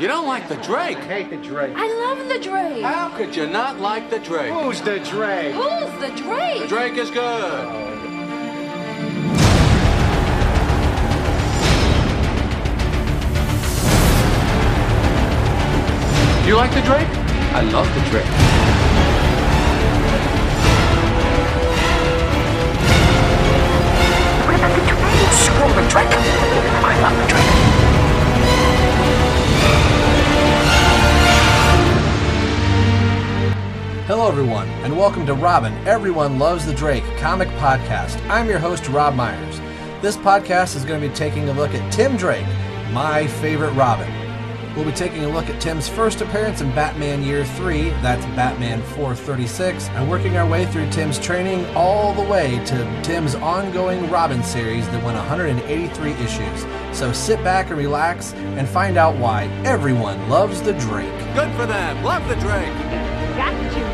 You don't like the Drake? I hate the Drake. I love the Drake. How could you not like the Drake? Who's the Drake? Who's the Drake? The Drake is good. Do you like the Drake? I love the Drake. Screw the Drake. I love the Drake. Hello, everyone, and welcome to Robin Everyone Loves the Drake comic podcast. I'm your host, Rob Myers. This podcast is going to be taking a look at Tim Drake, my favorite Robin. We'll be taking a look at Tim's first appearance in Batman Year 3, that's Batman 436, and working our way through Tim's training all the way to Tim's ongoing Robin series that went 183 issues. So sit back and relax and find out why everyone loves the Drake. Good for them. Love the Drake. Got you.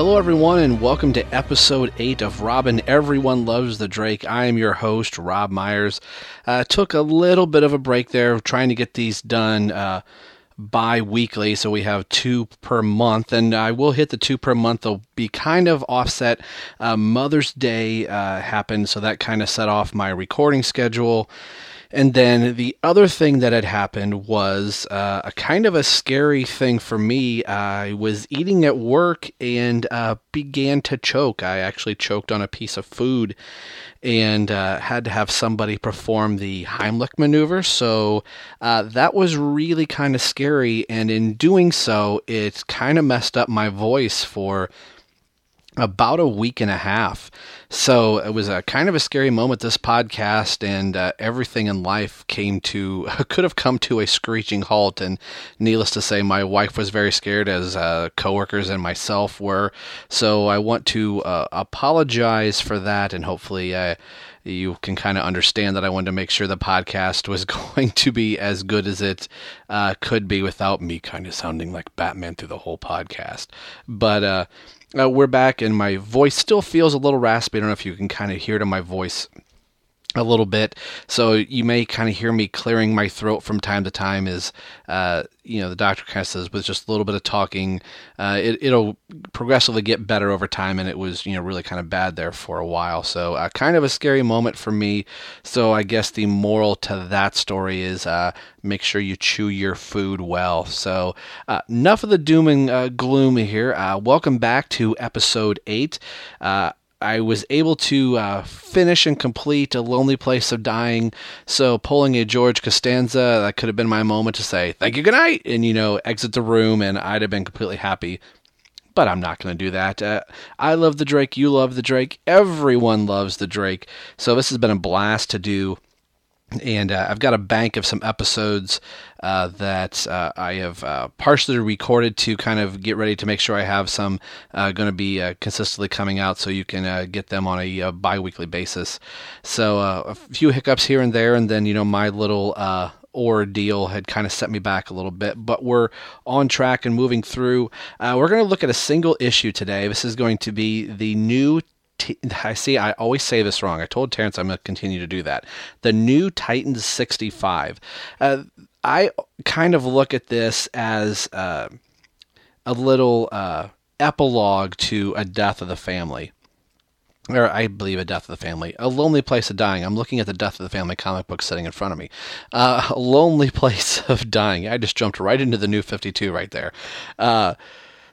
Hello, everyone, and welcome to episode 8 of Robin Everyone Loves the Drake. I am your host, Rob Myers. Uh, took a little bit of a break there, trying to get these done uh, bi weekly, so we have two per month, and I will hit the two per month. They'll be kind of offset. Uh, Mother's Day uh, happened, so that kind of set off my recording schedule. And then the other thing that had happened was uh, a kind of a scary thing for me. I was eating at work and uh, began to choke. I actually choked on a piece of food and uh, had to have somebody perform the Heimlich maneuver. So uh, that was really kind of scary. And in doing so, it kind of messed up my voice for about a week and a half. So it was a kind of a scary moment. This podcast and uh, everything in life came to could have come to a screeching halt. And needless to say, my wife was very scared, as uh, coworkers and myself were. So I want to uh, apologize for that, and hopefully. Uh, you can kind of understand that I wanted to make sure the podcast was going to be as good as it uh, could be without me kind of sounding like Batman through the whole podcast. But uh, we're back, and my voice still feels a little raspy. I don't know if you can kind of hear it in my voice a little bit. So you may kind of hear me clearing my throat from time to time as uh, you know the doctor kind of says with just a little bit of talking uh, it, it'll progressively get better over time and it was you know really kind of bad there for a while. So uh, kind of a scary moment for me. So i guess the moral to that story is uh, make sure you chew your food well. So uh, enough of the doom and uh, gloom here. Welcome back to episode 8 uh, I was able to uh, finish and complete A Lonely Place of Dying. So, pulling a George Costanza, that could have been my moment to say, thank you, good night, and, you know, exit the room, and I'd have been completely happy. But I'm not going to do that. Uh, I love the Drake. You love the Drake. Everyone loves the Drake. So, this has been a blast to do and uh, I've got a bank of some episodes uh, that uh, I have uh, partially recorded to kind of get ready to make sure I have some going to be uh, consistently coming out, so you can uh, get them on a, uh bi-weekly basis. So a few hiccups here and there, and then you know my little ordeal had kind of set me back a little bit, but we're on track and moving through. we're going to look at a single issue today. This is going to be the new I see. I always say this wrong. I told Terrence I'm going to continue to do that. The new Titans 65. Uh, I kind of look at this as uh, a little uh, epilogue to a death of the family. Or I believe a death of the family. A lonely place of dying. I'm looking at the death of the family comic book sitting in front of me. Uh, a lonely place of dying. I just jumped right into the new 52 right there. Uh,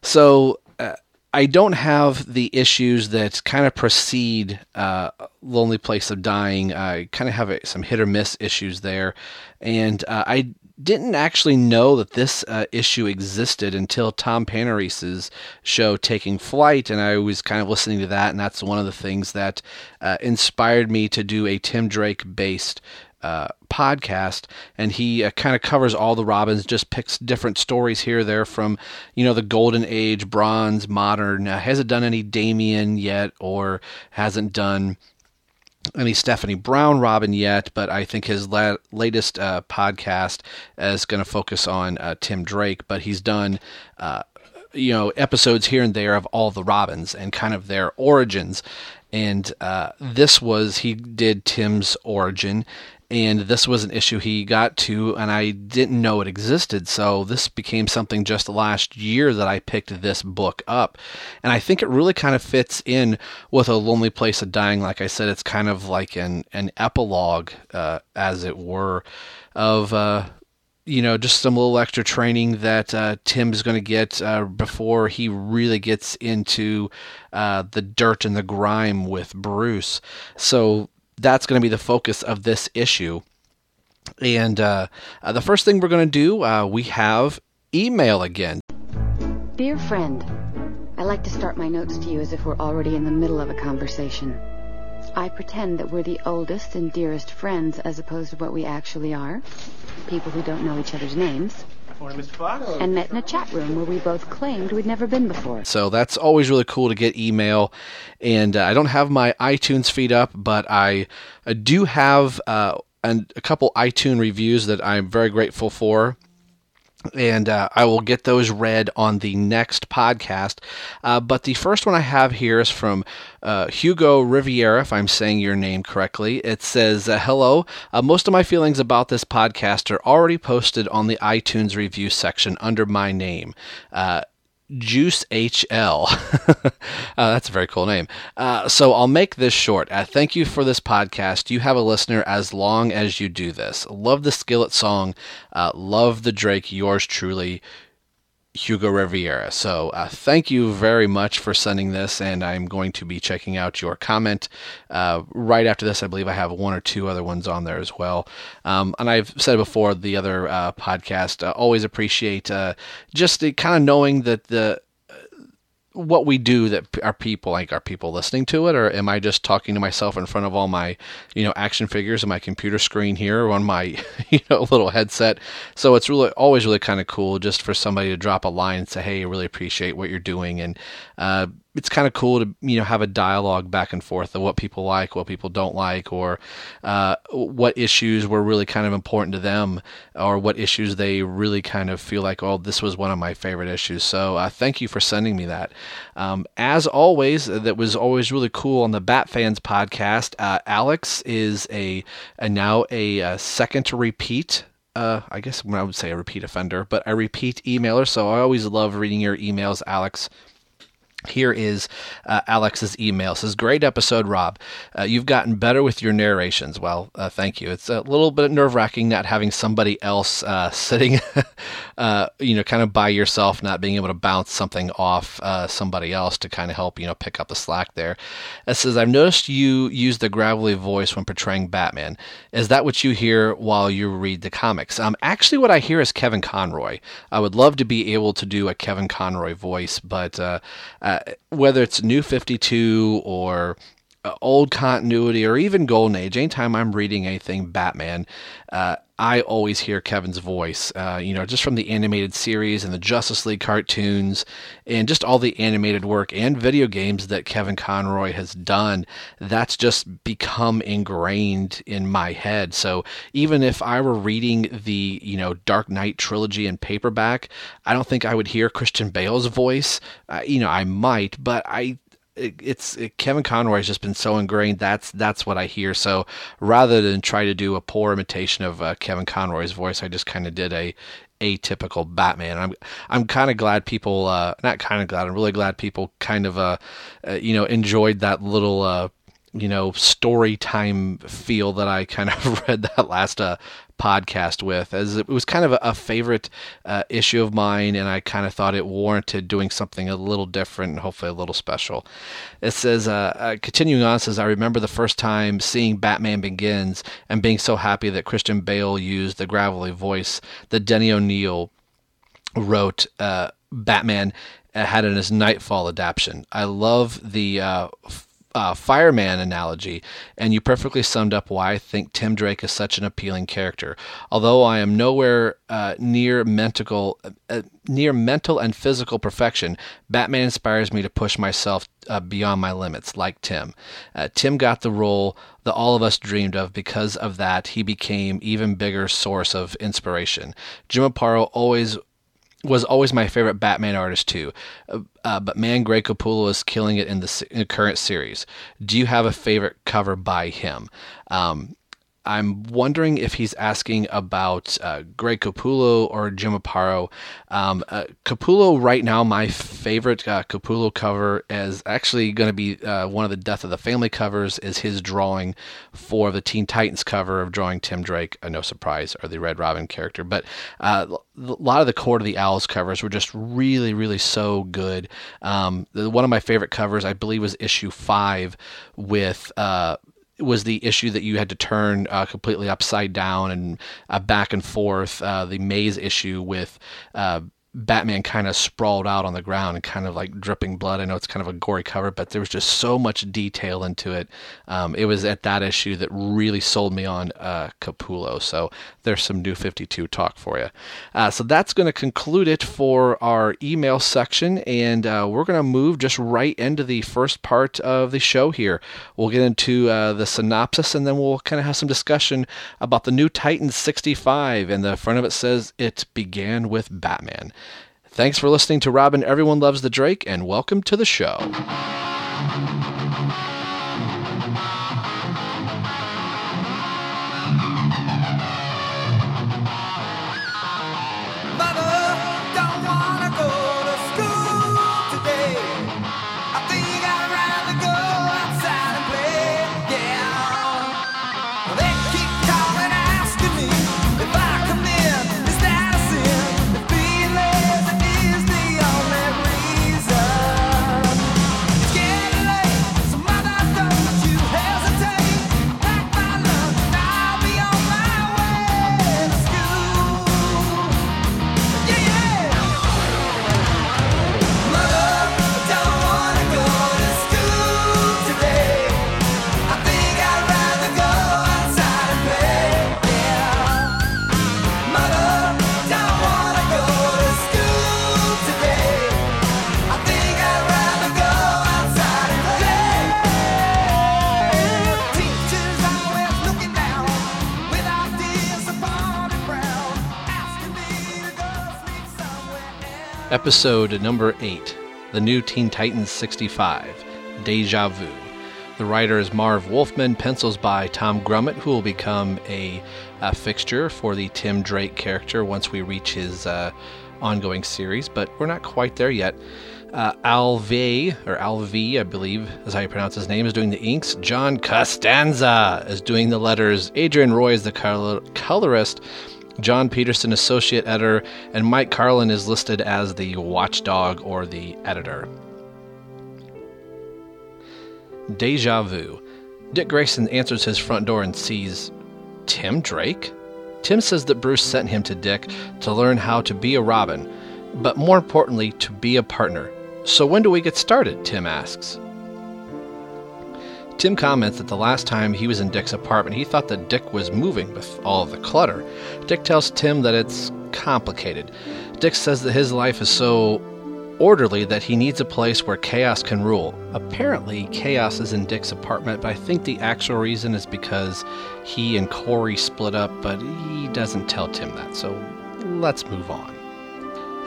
so I don't have the issues that kind of precede uh, Lonely Place of Dying. I kind of have a, some hit or miss issues there, and uh, I didn't actually know that this uh, issue existed until Tom Panarese's show Taking Flight, and I was kind of listening to that, and that's one of the things that uh, inspired me to do a Tim Drake based uh, podcast, and he uh, kind of covers all the Robins, just picks different stories here there from, you know, the Golden Age, Bronze, Modern. Uh, hasn't done any Damian yet, or hasn't done any Stephanie Brown Robin yet, but I think his la- latest uh, podcast is going to focus on uh, Tim Drake. But he's done, uh, you know, episodes here and there of all the Robins and kind of their origins. And uh, this was he did Tim's origin, and this was an issue he got to and i didn't know it existed. So this became something just last year that i picked this book up. And i think it really kind of fits in with a lonely place of dying. Like i said it's kind of like an, an epilogue uh, as it were of uh, you know, just some little extra training that uh, Tim's going to get uh, before he really gets into uh, the dirt and the grime with Bruce. So that's going to be the focus of this issue. And uh, uh, the first thing we're going to do, uh, we have email again. Dear friend, I like to start my notes to you as if we're already in the middle of a conversation. I pretend that we're the oldest and dearest friends as opposed to what we actually are. People who don't know each other's names. Morning, Mr. Fox. And met in a chat room where we both claimed we'd never been before. So that's always really cool to get email. And uh, I don't have my iTunes feed up, but I, I do have uh, an, a couple iTunes reviews that I'm very grateful for and uh, I will get those read on the next podcast. Uh, but the first one I have here is from uh, Hugo Riviera, if I'm saying your name correctly. It says, uh, Hello, uh, most of my feelings about this podcast are already posted on the iTunes review section under my name. Juice HL. uh, that's a very cool name. Uh, so I'll make this short. Uh, thank you for this podcast. You have a listener as long as you do this. Love the Skillet song. Uh, love the Drake. Yours truly, Hugo Riviera. So uh, thank you very much for sending this, and I'm going to be checking out your comment uh, right after this. I believe I have one or two other ones on there as well. Um, and I've said before the other uh, podcast, uh, always appreciate uh, just kind of knowing that the what we do that are people like are people listening to it? Or am i just talking to myself in front of all my you know action figures on my computer screen here or on my you know little headset? So it's really always really kind of cool just for somebody to drop a line and say hey i really appreciate what you're doing. And uh, it's kind of cool to you know have a dialogue back and forth of what people like, what people don't like, or uh, what issues were really kind of important to them, or what issues they really kind of feel like, oh, this was one of my favorite issues. So uh, thank you for sending me that. Um, as always, that was always really cool on the Bat Fans podcast. Uh, Alex is a, a now a, a second to repeat uh, I guess I would say a repeat offender, but a repeat emailer. So I always love reading your emails, Alex. Here is uh, Alex's email. It says, Great episode, Rob. Uh, you've gotten better with your narrations. Well, uh, thank you. It's a little bit nerve wracking not having somebody else uh, sitting, uh, you know, kind of by yourself, not being able to bounce something off uh, somebody else to kind of help, you know, pick up the slack there. It says, I've noticed you use the gravelly voice when portraying Batman. Is that what you hear while you read the comics? Um, actually, what I hear is Kevin Conroy. I would love to be able to do a Kevin Conroy voice, but uh, whether it's New 52 or old continuity or even Golden Age, anytime I'm reading anything Batman, uh, I always hear Kevin's voice. Uh, you know, just from the animated series and the Justice League cartoons and just all the animated work and video games that Kevin Conroy has done, that's just become ingrained in my head. So even if I were reading the, you know, Dark Knight trilogy in paperback, I don't think I would hear Christian Bale's voice. Uh, you know, I might, but I it's it, Kevin Conroy has just been so ingrained. That's that's what I hear. So rather than try to do a poor imitation of uh, Kevin Conroy's voice, I just kind of did a atypical Batman. I'm I'm kind of glad people, uh, not kind of glad. I'm really glad people kind of uh, uh you know enjoyed that little uh, you know story time feel that I kind of read that last uh, podcast with, as it was kind of a, a favorite uh, issue of mine, and I kind of thought it warranted doing something a little different and hopefully a little special. It says, uh, uh, continuing on, says, I remember the first time seeing Batman Begins and being so happy that Christian Bale used the gravelly voice that Denny O'Neil wrote uh, Batman had in his Nightfall adaptation. I love the uh, uh, fireman analogy, and you perfectly summed up why I think Tim Drake is such an appealing character. Although I am nowhere uh, near mental, uh, near mental and physical perfection, Batman inspires me to push myself uh, beyond my limits, like Tim. Uh, Tim got the role that all of us dreamed of. Because of that, he became even bigger source of inspiration. Jim Aparo always was always my favorite Batman artist too. Uh, uh, but man, Greg Capullo is killing it in the, in the, current series. Do you have a favorite cover by him? Um, I'm wondering if he's asking about uh, Greg Capullo or Jim Aparo. Um, uh, Capullo, right now, my favorite uh, Capullo cover is actually going to be uh, one of the Death of the Family covers. Is his drawing for the Teen Titans cover of drawing Tim Drake? Uh, no surprise, or the Red Robin character. But uh, a lot of the Court of the Owls covers were just really, really so good. Um, one of my favorite covers, I believe, was issue five with was the issue that you had to turn uh, completely upside down and uh, back and forth. Uh, the maze issue with uh, Batman kind of sprawled out on the ground and kind of like dripping blood. I know it's kind of a gory cover, but there was just so much detail into it. Um, it was at that issue that really sold me on uh, Capullo. So there's some new 52 talk for you. Uh, so that's going to conclude it for our email section, and uh, we're going to move just right into the first part of the show here. We'll get into uh, the synopsis, and then we'll kind of have some discussion about the new Titan 65. And the front of it says it began with Batman. Thanks for listening to Robin Everyone Loves the Drake, and welcome to the show. Episode number 8 The New Teen Titans 65 Deja Vu. The writer is Marv Wolfman, pencils by Tom Grummett, who will become a, a fixture for the Tim Drake character once we reach his uh, ongoing series, but we're not quite there yet. Uh, Alve, or Alv, I believe is how you pronounce his name, is doing the inks. John Costanza is doing the letters. Adrian Roy is the color- colorist. John Peterson, associate editor, and Mike Carlin is listed as the watchdog or the editor. Deja vu. Dick Grayson answers his front door and sees Tim Drake. Tim says that Bruce sent him to Dick to learn how to be a Robin, but more importantly, to be a partner. So when do we get started? Tim asks. Tim comments that the last time he was in Dick's apartment, he thought that Dick was moving with all of the clutter. Dick tells Tim that it's complicated. Dick says that his life is so orderly that he needs a place where chaos can rule. Apparently, chaos is in Dick's apartment, but I think the actual reason is because he and Corey split up, but he doesn't tell Tim that, so let's move on.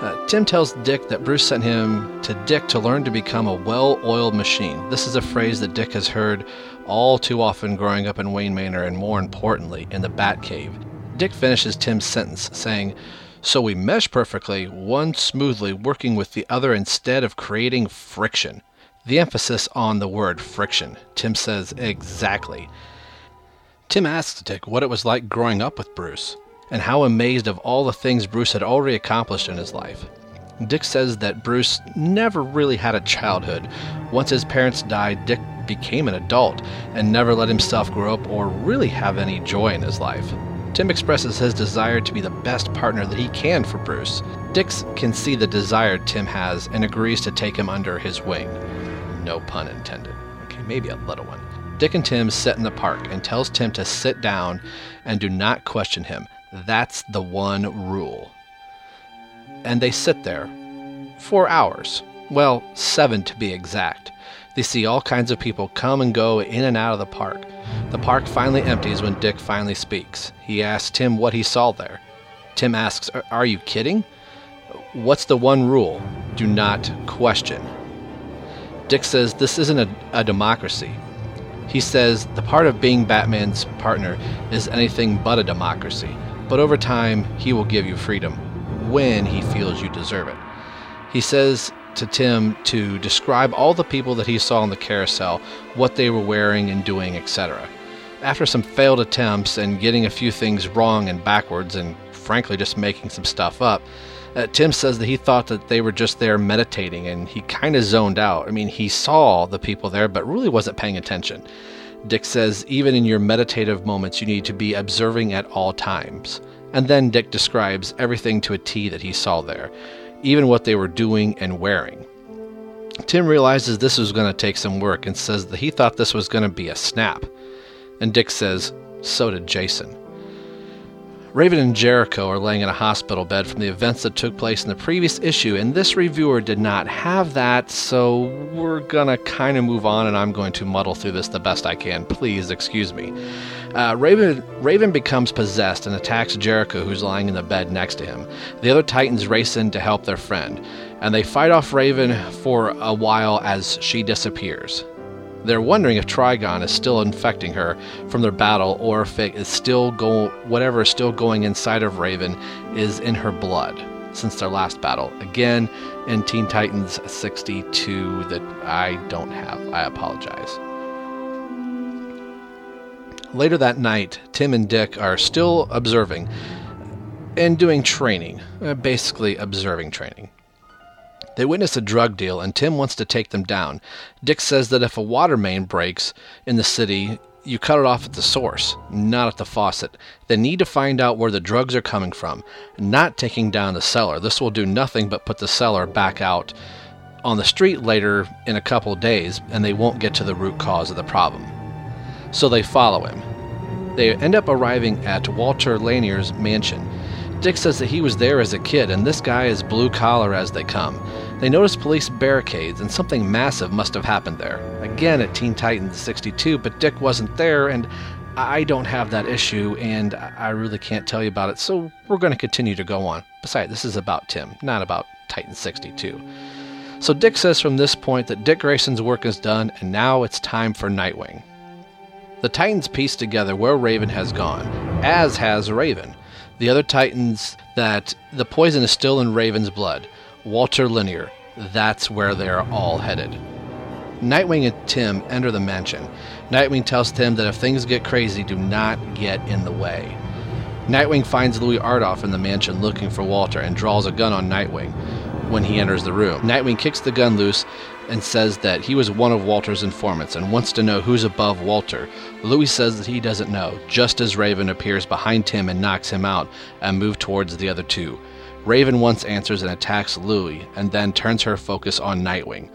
Uh, Tim tells Dick that Bruce sent him to Dick to learn to become a well oiled machine. This is a phrase that Dick has heard all too often growing up in Wayne Manor and more importantly, in the Batcave. Dick finishes Tim's sentence saying, So we mesh perfectly, one smoothly working with the other instead of creating friction. The emphasis on the word friction. Tim says, Exactly. Tim asks Dick what it was like growing up with Bruce and how amazed of all the things Bruce had already accomplished in his life. Dick says that Bruce never really had a childhood. Once his parents died, Dick became an adult and never let himself grow up or really have any joy in his life. Tim expresses his desire to be the best partner that he can for Bruce. Dix can see the desire Tim has and agrees to take him under his wing. No pun intended. Okay, maybe a little one. Dick and Tim sit in the park and tells Tim to sit down and do not question him. That's the one rule. And they sit there for hours. Well, seven to be exact. They see all kinds of people come and go in and out of the park. The park finally empties when Dick finally speaks. He asks Tim what he saw there. Tim asks, Are you kidding? What's the one rule? Do not question. Dick says this isn't a, a democracy. He says the part of being Batman's partner is anything but a democracy, but over time he will give you freedom when he feels you deserve it. He says to Tim to describe all the people that he saw on the carousel, what they were wearing and doing, etc. After some failed attempts and getting a few things wrong and backwards, and frankly just making some stuff up, uh, Tim says that he thought that they were just there meditating and he kind of zoned out. I mean, he saw the people there, but really wasn't paying attention. Dick says, even in your meditative moments, you need to be observing at all times. And then Dick describes everything to a T that he saw there, even what they were doing and wearing. Tim realizes this was going to take some work and says that he thought this was going to be a snap. And Dick says, so did Jason. Raven and Jericho are laying in a hospital bed from the events that took place in the previous issue, and this reviewer did not have that, so we're gonna kind of move on, and I'm going to muddle through this the best I can. Please excuse me. Uh, Raven, Raven becomes possessed and attacks Jericho, who's lying in the bed next to him. The other Titans race in to help their friend, and they fight off Raven for a while as she disappears. They're wondering if Trigon is still infecting her from their battle, or if it is still go whatever is still going inside of Raven is in her blood since their last battle. Again, in Teen Titans 62 that I don't have. I apologize. Later that night, Tim and Dick are still observing and doing training, uh, basically observing training. They witness a drug deal, and Tim wants to take them down. Dick says that if a water main breaks in the city, you cut it off at the source, not at the faucet. They need to find out where the drugs are coming from, not taking down the seller. This will do nothing but put the seller back out on the street later in a couple days, and they won't get to the root cause of the problem. So they follow him. They end up arriving at Walter Lanier's mansion. Dick says that he was there as a kid, and this guy is blue collar as they come. They notice police barricades, and something massive must have happened there. Again at Teen Titans 62, but Dick wasn't there, and I don't have that issue, and I really can't tell you about it, so we're going to continue to go on. Besides, this is about Tim, not about Titan 62. So Dick says from this point that Dick Grayson's work is done, and now it's time for Nightwing. The Titans piece together where Raven has gone, as has Raven. The other Titans that the poison is still in Raven's blood. Walter Lanier. That's where they are all headed. Nightwing and Tim enter the mansion. Nightwing tells Tim that if things get crazy, do not get in the way. Nightwing finds Louis Ardoff in the mansion looking for Walter and draws a gun on Nightwing when he enters the room. Nightwing kicks the gun loose and says that he was one of Walter's informants and wants to know who's above Walter. Louis says that he doesn't know, just as Raven appears behind Tim and knocks him out and moves towards the other two. Raven once answers and attacks Louis, and then turns her focus on Nightwing.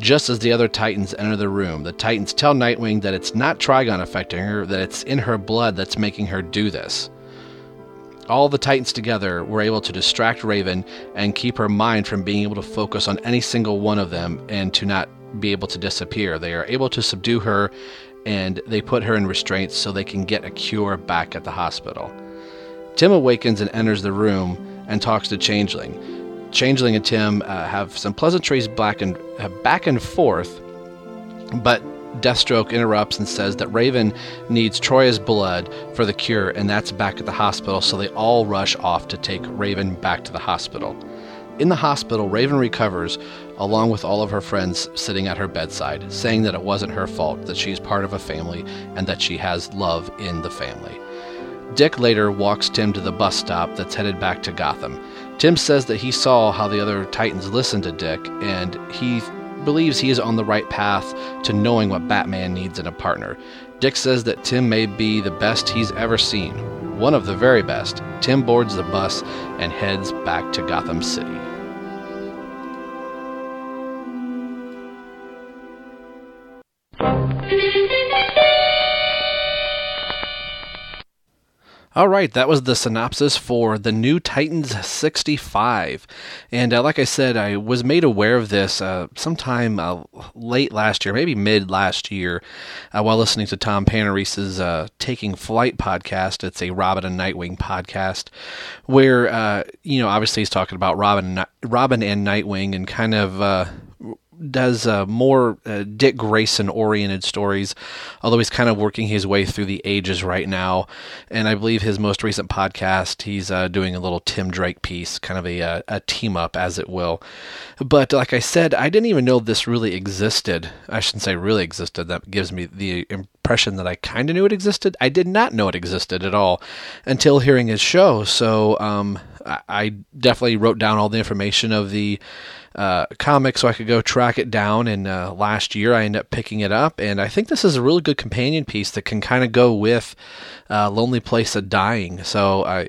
Just as the other Titans enter the room, the Titans tell Nightwing that it's not Trigon affecting her, that it's in her blood that's making her do this. All the Titans together were able to distract Raven and keep her mind from being able to focus on any single one of them and to not be able to disappear. They are able to subdue her and they put her in restraints so they can get a cure back at the hospital. Tim awakens and enters the room and talks to Changeling. Changeling and Tim uh, have some pleasantries back and uh, back and forth, but Deathstroke interrupts and says that Raven needs Troia's blood for the cure, and that's back at the hospital. So they all rush off to take Raven back to the hospital. In the hospital, Raven recovers along with all of her friends sitting at her bedside, saying that it wasn't her fault, that she's part of a family, and that she has love in the family. Dick later walks Tim to the bus stop that's headed back to Gotham. Tim says that he saw how the other Titans listened to Dick, and he believes he is on the right path to knowing what Batman needs in a partner. Dick says that Tim may be the best he's ever seen, one of the very best. Tim boards the bus and heads back to Gotham City. All right, that was the synopsis for the new Titans 65. And uh, like I said, I was made aware of this uh, sometime uh, late last year, maybe mid last year, uh, while listening to Tom Panarese's uh, Taking Flight podcast. It's a Robin and Nightwing podcast where, uh, you know, obviously he's talking about Robin, Robin and Nightwing and kind of does uh, more uh, Dick Grayson oriented stories, although he's kind of working his way through the ages right now. And I believe his most recent podcast, he's uh, doing a little Tim Drake piece, kind of a, a, uh, team up, as it will. But like I said, I didn't even know this really existed. I shouldn't say really existed. That gives me the impression that I kind of knew it existed. I did not know it existed at all until hearing his show. So um, I, I definitely wrote down all the information of the uh, comic so I could go track it down. And uh, last year I ended up picking it up, and I think this is a really good companion piece that can kind of go with uh, Lonely Place of Dying. So I.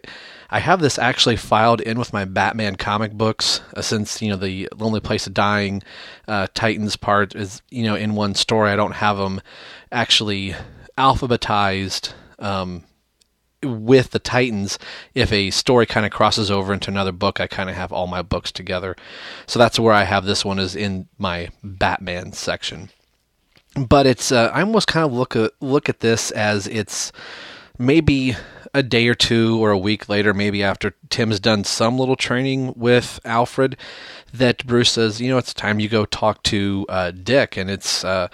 I have this actually filed in with my Batman comic books uh, since you know the Lonely Place of Dying uh, Titans part is you know in one story. I don't have them actually alphabetized um, with the Titans, if a story kind of crosses over into another book, I kind of have all my books together. So that's where I have this one is in my Batman section. But it's uh, I almost kind of look at look at this as it's maybe a day or two or a week later, maybe after Tim's done some little training with Alfred, that Bruce says, you know, it's time you go talk to uh, Dick, and it's uh,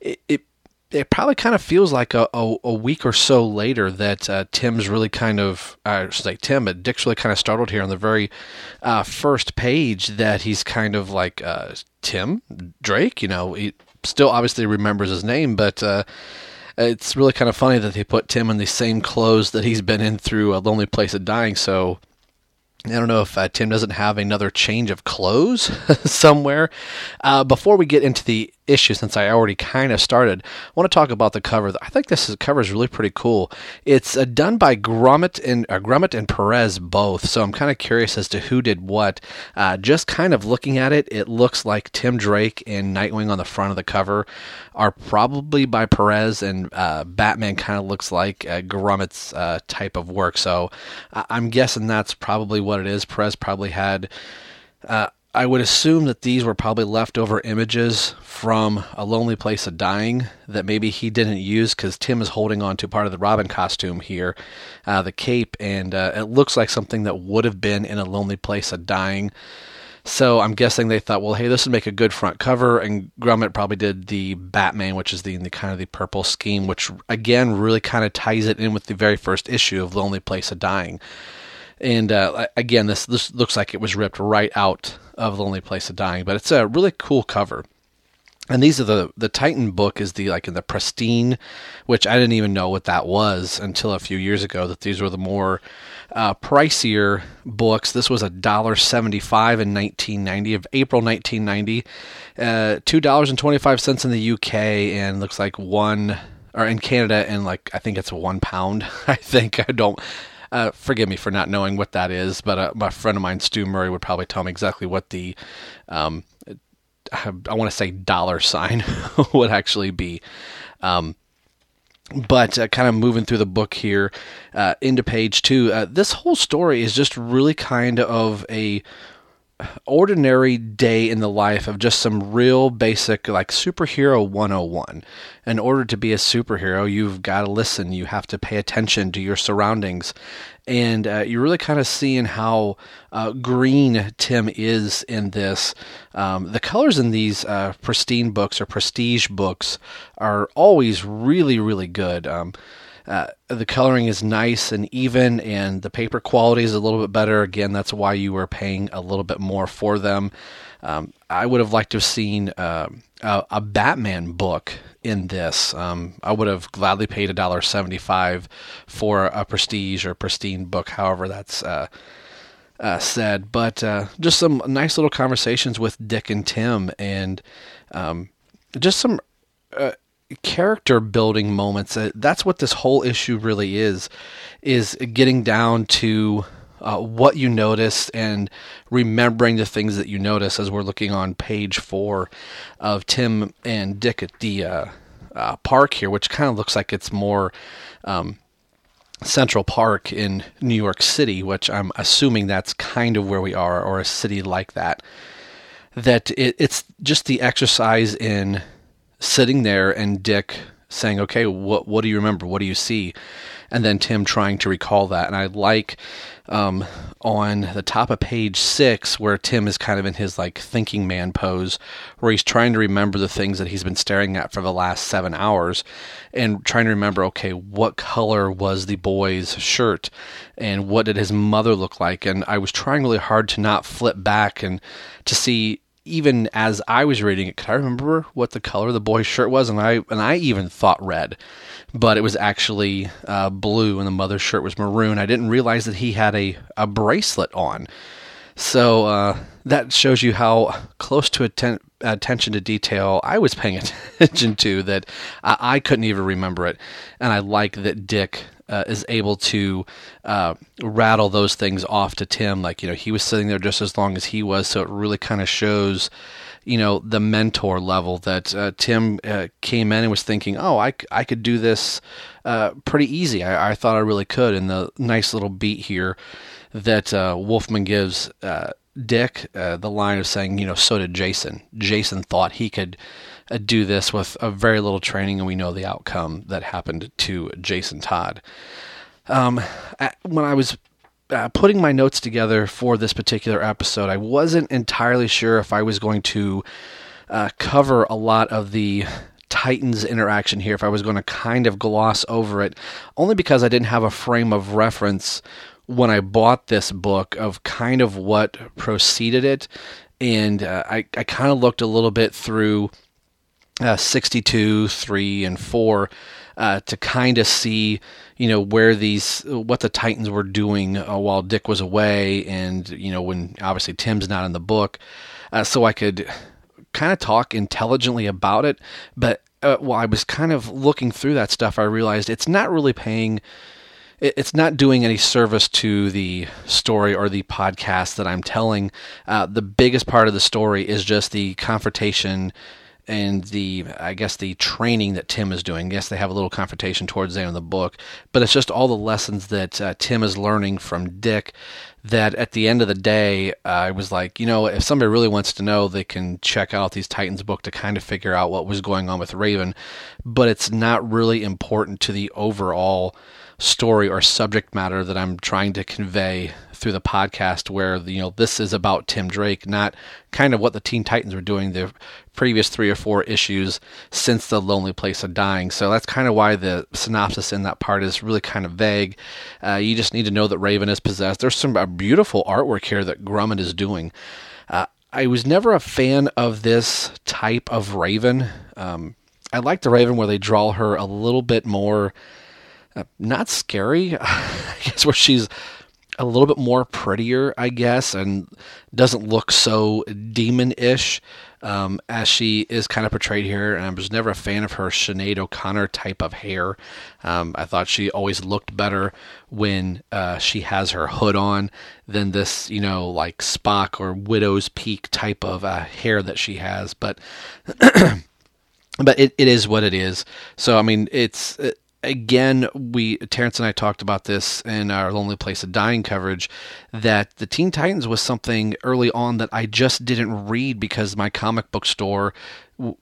it, it it probably kind of feels like a, a, a week or so later that uh, Tim's really kind of, I should say Tim, but Dick's really kind of startled here on the very uh, first page that he's kind of like, uh, Tim Drake, you know, he still obviously remembers his name, but uh, it's really kind of funny that they put Tim in the same clothes that he's been in through A Lonely Place of Dying. So I don't know if uh, Tim doesn't have another change of clothes somewhere. Uh, before we get into the issue, since I already kind of started, I want to talk about the cover. I think this is, cover is really pretty cool. It's uh, done by Grummett and uh, Grummett and Perez both, so I'm kind of curious as to who did what. Uh, just kind of looking at it, it looks like Tim Drake and Nightwing on the front of the cover are probably by Perez, and uh, Batman kind of looks like uh, Grummett's uh, type of work. So I'm guessing that's probably what it is. Perez probably had. Uh, I would assume that these were probably leftover images from A Lonely Place of Dying that maybe he didn't use because Tim is holding on to part of the Robin costume here, uh, the cape, and uh, it looks like something that would have been in A Lonely Place of Dying. So I'm guessing they thought, well, hey, this would make a good front cover, and Grummett probably did the Batman, which is the, the kind of the purple scheme, which again really kind of ties it in with the very first issue of Lonely Place of Dying. And uh, again, this this looks like it was ripped right out of Lonely Place of Dying, but it's a really cool cover. And these are the the Titan book is the like in the pristine, which I didn't even know what that was until a few years ago. That these were the more uh, pricier books. This was a dollar seventy five in nineteen ninety of April nineteen ninety, uh, two dollars and twenty five cents in the UK, and looks like one or in Canada, and like I think it's one pound. I think I don't uh, forgive me for not knowing what that is, but uh, my friend of mine, Stu Murray, would probably tell me exactly what the, um, I, want to say dollar sign would actually be. Um, but uh, kind of moving through the book here uh, into page two, uh, this whole story is just really kind of a ordinary day in the life of just some real basic like superhero 101 in order to be a superhero you've got to listen. You have to pay attention to your surroundings. And uh, you're really kind of seeing how uh, green tim is in this. Um, the colors in these uh, pristine books or prestige books are always really really good. Um, uh, the coloring is nice and even, and the paper quality is a little bit better. Again, that's why you were paying a little bit more for them. Um, I would have liked to have seen uh, a, a, Batman book in this. Um, I would have gladly paid a dollar seventy-five for a prestige or pristine book, however that's uh, uh, said. But uh, just some nice little conversations with Dick and Tim, and um, just some uh, character building moments. Uh, that's what this whole issue really is, is getting down to uh, what you notice and remembering the things that you notice as we're looking on page four of Tim and Dick at the uh, uh, park here, which kind of looks like it's more um, Central Park in New York City, which I'm assuming that's kind of where we are, or a city like that. That it, it's just the exercise in sitting there and Dick saying, "Okay, what what do you remember? What do you see?" and then Tim trying to recall that. And I like um, on the top of page six where Tim is kind of in his like thinking man pose, where he's trying to remember the things that he's been staring at for the last seven hours, and trying to remember, okay, what color was the boy's shirt, and what did his mother look like? And I was trying really hard to not flip back and to see even as I was reading it, could I remember what the color of the boy's shirt was? And I and I even thought red, but it was actually uh, blue, and the mother's shirt was maroon. I didn't realize that he had a a bracelet on. So uh, that shows you how close to atten- attention to detail I was paying attention to that I-, I couldn't even remember it. And I like that Dick uh, is able to uh, rattle those things off to Tim. Like, you know, he was sitting there just as long as he was. So it really kind of shows, you know, the mentor level that uh, Tim uh, came in and was thinking, oh, I, I could do this uh, pretty easy. I, I thought I really could. And the nice little beat here that uh, Wolfman gives. Dick, the line of saying, you know, so did Jason. Jason thought he could uh, do this with a very little training, and we know the outcome that happened to Jason Todd. Um, when I was uh, putting my notes together for this particular episode, I wasn't entirely sure if I was going to uh, cover a lot of the Titans interaction here, if I was going to kind of gloss over it, only because I didn't have a frame of reference when I bought this book of kind of what preceded it. And uh, I, I kind of looked a little bit through uh, 62, 3, and 4 uh, to kind of see, you know, where these, what the Titans were doing uh, while Dick was away, and, you know, when obviously Tim's not in the book. Uh, so I could kind of talk intelligently about it. But uh, while I was kind of looking through that stuff, I realized it's not really paying it's not doing any service to the story or the podcast that I'm telling. Uh, the biggest part of the story is just the confrontation and the I guess the training that Tim is doing. Yes, they have a little confrontation towards the end of the book, but it's just all the lessons that uh, Tim is learning from Dick. That at the end of the day, uh, I was like, you know, if somebody really wants to know, they can check out these Titans book to kind of figure out what was going on with Raven, but it's not really important to the overall story or subject matter that I'm trying to convey through the podcast where you know this is about Tim Drake, not kind of what the Teen Titans were doing the previous three or four issues since the Lonely Place of Dying. So that's kind of why the synopsis in that part is really kind of vague. Uh, you just need to know that Raven is possessed. There's some uh, beautiful artwork here that Grummett is doing. Uh, I was never a fan of this type of Raven. Um, I like the Raven where they draw her a little bit more. Uh, not scary, I guess, where she's a little bit more prettier, I guess, and doesn't look so demon ish um, as she is kind of portrayed here. And I was never a fan of her Sinead O'Connor type of hair. Um, I thought she always looked better when uh, she has her hood on than this, you know, like Spock or Widow's Peak type of uh, hair that she has. But. but it, it is what it is. So I mean, it's again, we Terrence and I talked about this in our Lonely Place of Dying coverage that the Teen Titans was something early on that I just didn't read because my comic book store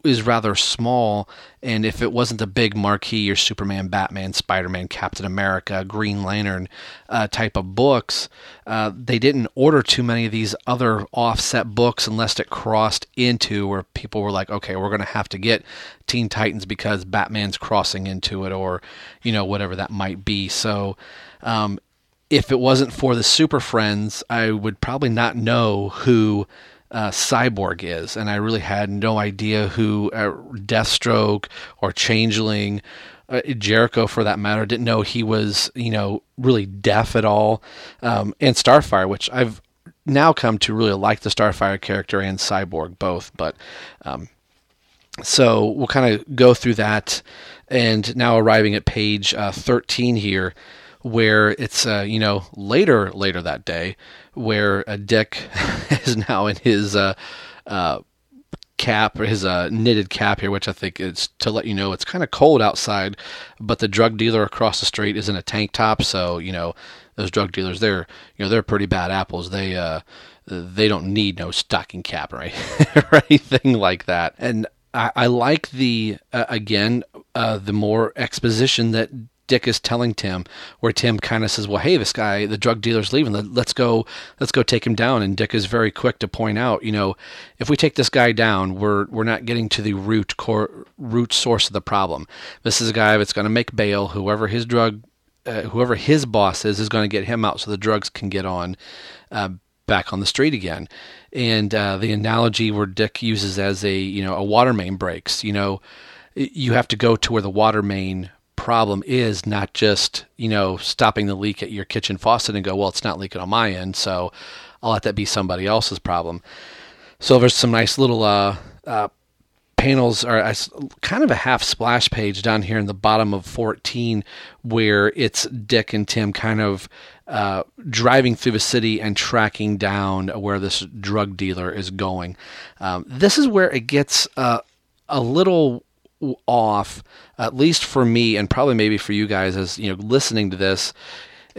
is rather small, and if it wasn't a big marquee or Superman, Batman, Spider Man, Captain America, Green Lantern uh, type of books, uh, they didn't order too many of these other offset books unless it crossed into where people were like, okay, we're going to have to get Teen Titans because Batman's crossing into it, or you know whatever that might be. So. Um, if it wasn't for the Super Friends, I would probably not know who uh, Cyborg is, and I really had no idea who uh, Deathstroke or Changeling, uh, Jericho for that matter, didn't know he was you know really deaf at all, um, and Starfire, which I've now come to really like the Starfire character and Cyborg both, but. Um, so we'll kind of go through that, and now arriving at page uh, 13 here, where it's uh, you know later later that day where uh, Dick is now in his uh, uh, cap or his uh, knitted cap here, which I think is to let you know it's kind of cold outside, but the drug dealer across the street is in a tank top, so you know those drug dealers they're you know they're pretty bad apples. They uh they don't need no stocking cap or, anything like that. And I, I like the uh, again uh, the more exposition that Dick is telling Tim, where Tim kind of says, "Well, hey, this guy, the drug dealer's leaving. Let's go, let's go take him down." And Dick is very quick to point out, you know, if we take this guy down, we're we're not getting to the root core root source of the problem. This is a guy that's going to make bail. Whoever his drug, uh, whoever his boss is, is going to get him out so the drugs can get on. Uh, back on the street again. And uh, the analogy where Dick uses as a you know a water main breaks, you know, you have to go to where the water main problem is, not just you know stopping the leak at your kitchen faucet and go, well, it's not leaking on my end, so I'll let that be somebody else's problem. So there's some nice little uh, uh, panels are uh, kind of a half splash page down here in the bottom of 14 where it's Dick and Tim kind of uh, driving through the city and tracking down where this drug dealer is going. Um, this is where it gets uh, a little off, at least for me, and probably maybe for you guys, as you know, listening to this,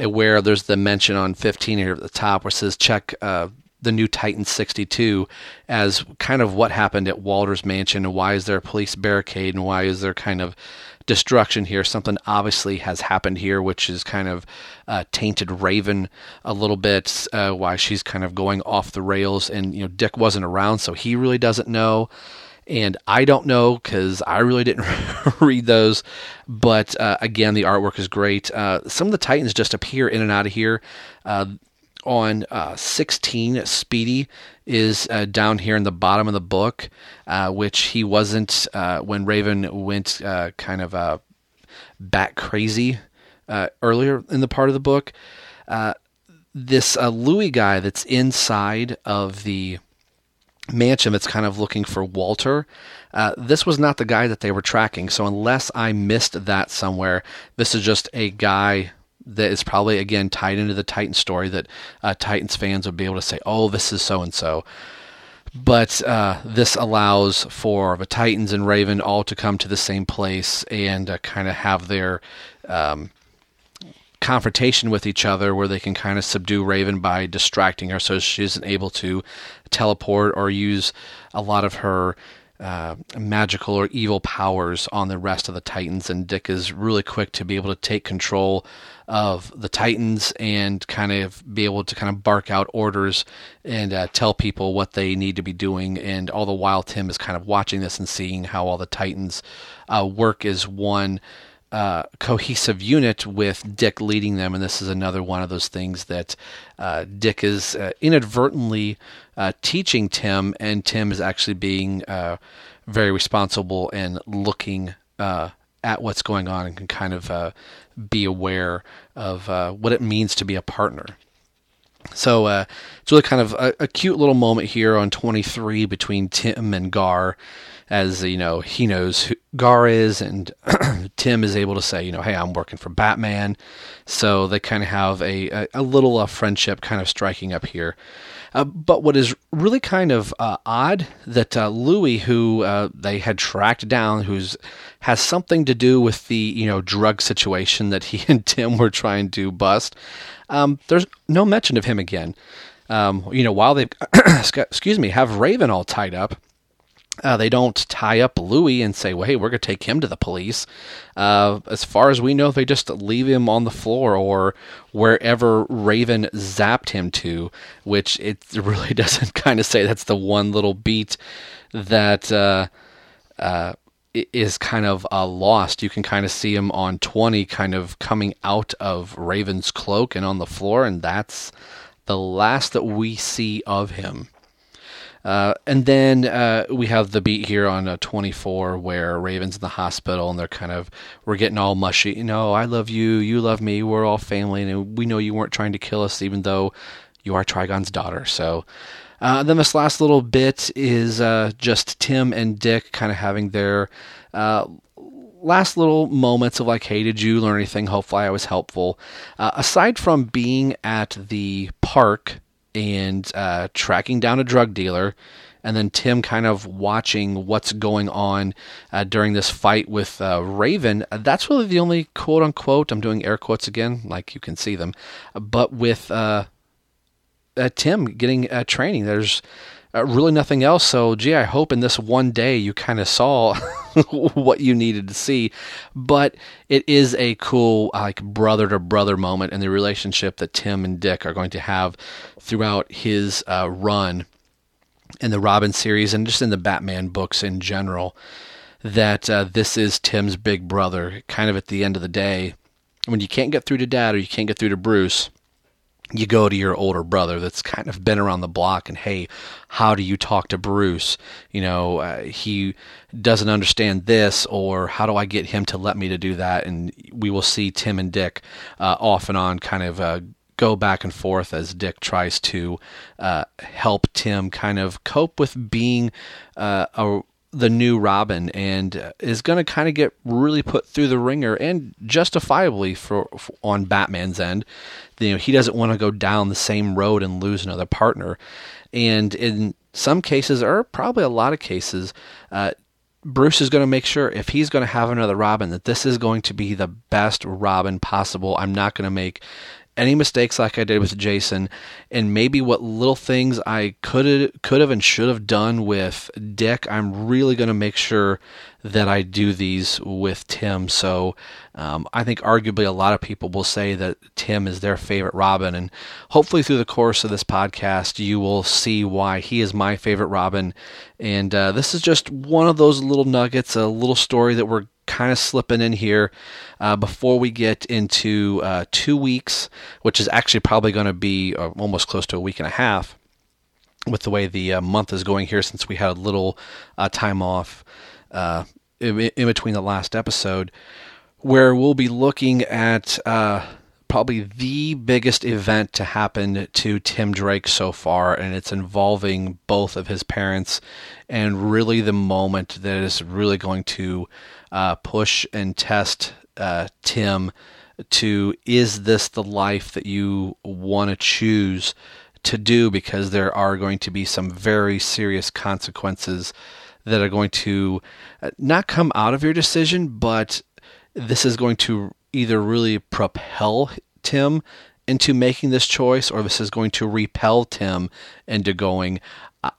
uh, where there's the mention on 15 here at the top where it says check uh, the new Titan 62 as kind of what happened at Walter's mansion and why is there a police barricade and why is there kind of destruction here. Something obviously has happened here, which is kind of uh, tainted Raven a little bit. Uh, why she's kind of going off the rails, and you know Dick wasn't around, so he really doesn't know. And I don't know because I really didn't read those. But uh, again, the artwork is great. Uh, some of the Titans just appear in and out of here. Uh, on uh, 16, Speedy is uh, down here in the bottom of the book, uh, which he wasn't uh, when Raven went uh, kind of uh, bat crazy earlier in the part of the book. this Louis guy that's inside of the mansion that's kind of looking for Walter. this was not the guy that they were tracking. So, unless I missed that somewhere, this is just a guy that is probably again tied into the Titans story that uh, Titans fans would be able to say, "Oh, this is so and so." But uh, this allows for the Titans and Raven all to come to the same place and uh, kind of have their um, confrontation with each other, where they can kind of subdue Raven by distracting her, so she isn't able to teleport or use a lot of her uh, magical or evil powers on the rest of the Titans, and Dick is really quick to be able to take control of the Titans and kind of be able to kind of bark out orders and uh, tell people what they need to be doing. And all the while, Tim is kind of watching this and seeing how all the Titans uh, work as one. Uh, cohesive unit with Dick leading them, and this is another one of those things that uh, Dick is uh, inadvertently uh, teaching Tim, and Tim is actually being uh, very responsible and looking uh, at what's going on and can kind of uh, be aware of uh, what it means to be a partner. So uh, it's really kind of a, a, cute little moment here on 23 between Tim and Gar, as you know he knows who Gar is, and Tim is able to say, you know, hey, I'm working for Batman. So they kind of have a a, a little uh, friendship kind of striking up here. Uh, but what is really kind of uh, odd that uh, Louis, who uh, they had tracked down, who's has something to do with the you know drug situation that he and Tim were trying to bust, um, there's no mention of him again. Um, you know, while they excuse me have Raven all tied up, uh, they don't tie up Louis and say, well, hey, we're going to take him to the police. Uh, as far as we know, they just leave him on the floor or wherever Raven zapped him to, which it really doesn't kind of say. That's the one little beat that uh, uh is kind of uh, lost. You can kind of see him on 20 kind of coming out of Raven's cloak and on the floor, and that's the last that we see of him. Uh, and then uh, we have the beat here on uh, 24 where Raven's in the hospital and they're kind of, we're getting all mushy. You know, I love you, you love me, we're all family, and we know you weren't trying to kill us, even though you are Trigon's daughter. So uh, then this last little bit is uh, just Tim and Dick kind of having their uh, last little moments of like, hey, did you learn anything? Hopefully, I was helpful. Aside from being at the park and uh, tracking down a drug dealer and then Tim kind of watching what's going on uh, during this fight with uh, Raven. That's really the only quote unquote, I'm doing air quotes again, like you can see them, but with uh, uh Tim getting uh, training. There's uh, really nothing else. So, gee, I hope in this one day you kind of saw what you needed to see. But it is a cool, like, brother to brother moment in the relationship that Tim and Dick are going to have throughout his uh, run in the Robin series and just in the Batman books in general. That uh, this is Tim's big brother, kind of at the end of the day. When you can't get through to dad or you can't get through to Bruce, you go to your older brother that's kind of been around the block and hey how do you talk to bruce? You know uh, he doesn't understand this or how do i get him to let me to do that? And we will see tim and dick uh, off and on kind of uh, go back and forth as dick tries to uh, help tim kind of cope with being uh, a the new Robin and is going to kind of get really put through the wringer and justifiably for, for, on Batman's end. You know, he doesn't want to go down the same road and lose another partner. And in some cases, or probably a lot of cases, uh, Bruce is going to make sure if he's going to have another Robin that this is going to be the best Robin possible. I'm not going to make any mistakes like I did with Jason, and maybe what little things I could could have and should have done with Dick, I'm really going to make sure that I do these with Tim. So um, I think arguably a lot of people will say that Tim is their favorite Robin, and hopefully through the course of this podcast, you will see why he is my favorite Robin. And uh, this is just one of those little nuggets, a little story that we're kind of slipping in here uh, before we get into uh, two weeks, which is actually probably going to be uh, almost close to a week and a half with the way the uh, month is going here since we had a little uh, time off uh, in, in, between the last episode, where we'll be looking at probably the biggest event to happen to Tim Drake so far, and it's involving both of his parents, and really the moment that is really going to uh, push and test uh, Tim to is this the life that you want to choose to do because there are going to be some very serious consequences that are going to uh, not come out of your decision, but this is going to either really propel Tim into making this choice or this is going to repel Tim into going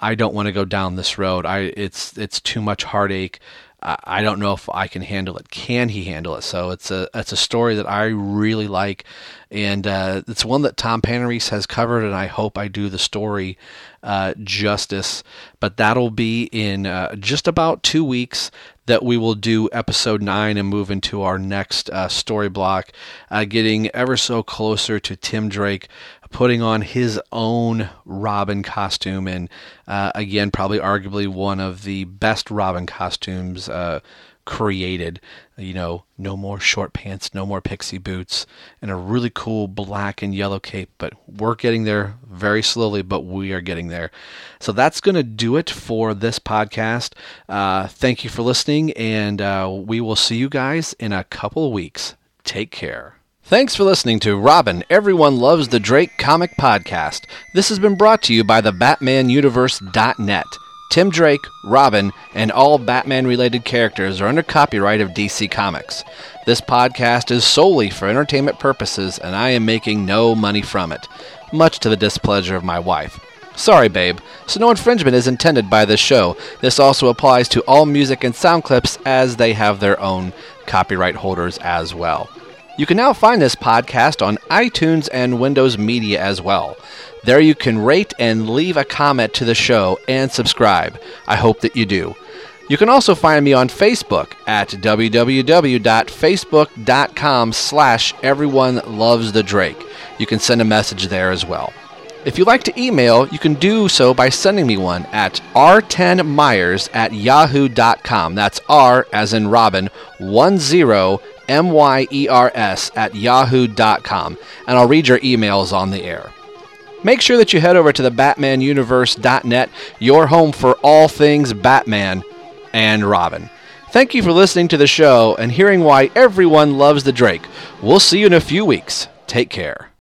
I don't want to go down this road. I it's it's too much heartache. I don't know if I can handle it. Can he handle it? So it's a it's a story that I really like, and uh, it's one that Tom Panarese has covered, and I hope I do the story uh, justice. But that'll be in uh, just about two weeks that we will do episode nine and move into our next uh, story block, uh, getting ever so closer to Tim Drake putting on his own Robin costume, and uh, again, probably arguably one of the best Robin costumes uh, created. You know, no more short pants, no more pixie boots, and a really cool black and yellow cape. But we're getting there very slowly, but we are getting there. So that's going to do it for this podcast. Uh, thank you for listening, and uh, we will see you guys in a couple of weeks. Take care. Thanks for listening to Robin, Everyone Loves the Drake Comic Podcast. This has been brought to you by the BatmanUniverse.net. Tim Drake, Robin, and all Batman related characters are under copyright of DC Comics. This podcast is solely for entertainment purposes, and I am making no money from it, much to the displeasure of my wife. Sorry, babe. So, no infringement is intended by this show. This also applies to all music and sound clips, as they have their own copyright holders as well. You can now find this podcast on iTunes and Windows Media as well. There you can rate and leave a comment to the show and subscribe. I hope that you do. You can also find me on Facebook at www.facebook.com slash everyone loves the Drake. You can send a message there as well. If you'd like to email, you can do so by sending me one at r10myers at yahoo.com. That's R as in Robin, 10 M Y E R S, at yahoo.com, and I'll read your emails on the air. Make sure that you head over to the BatmanUniverse.net, your home for all things Batman and Robin. Thank you for listening to the show and hearing why everyone loves the Drake. We'll see you in a few weeks. Take care.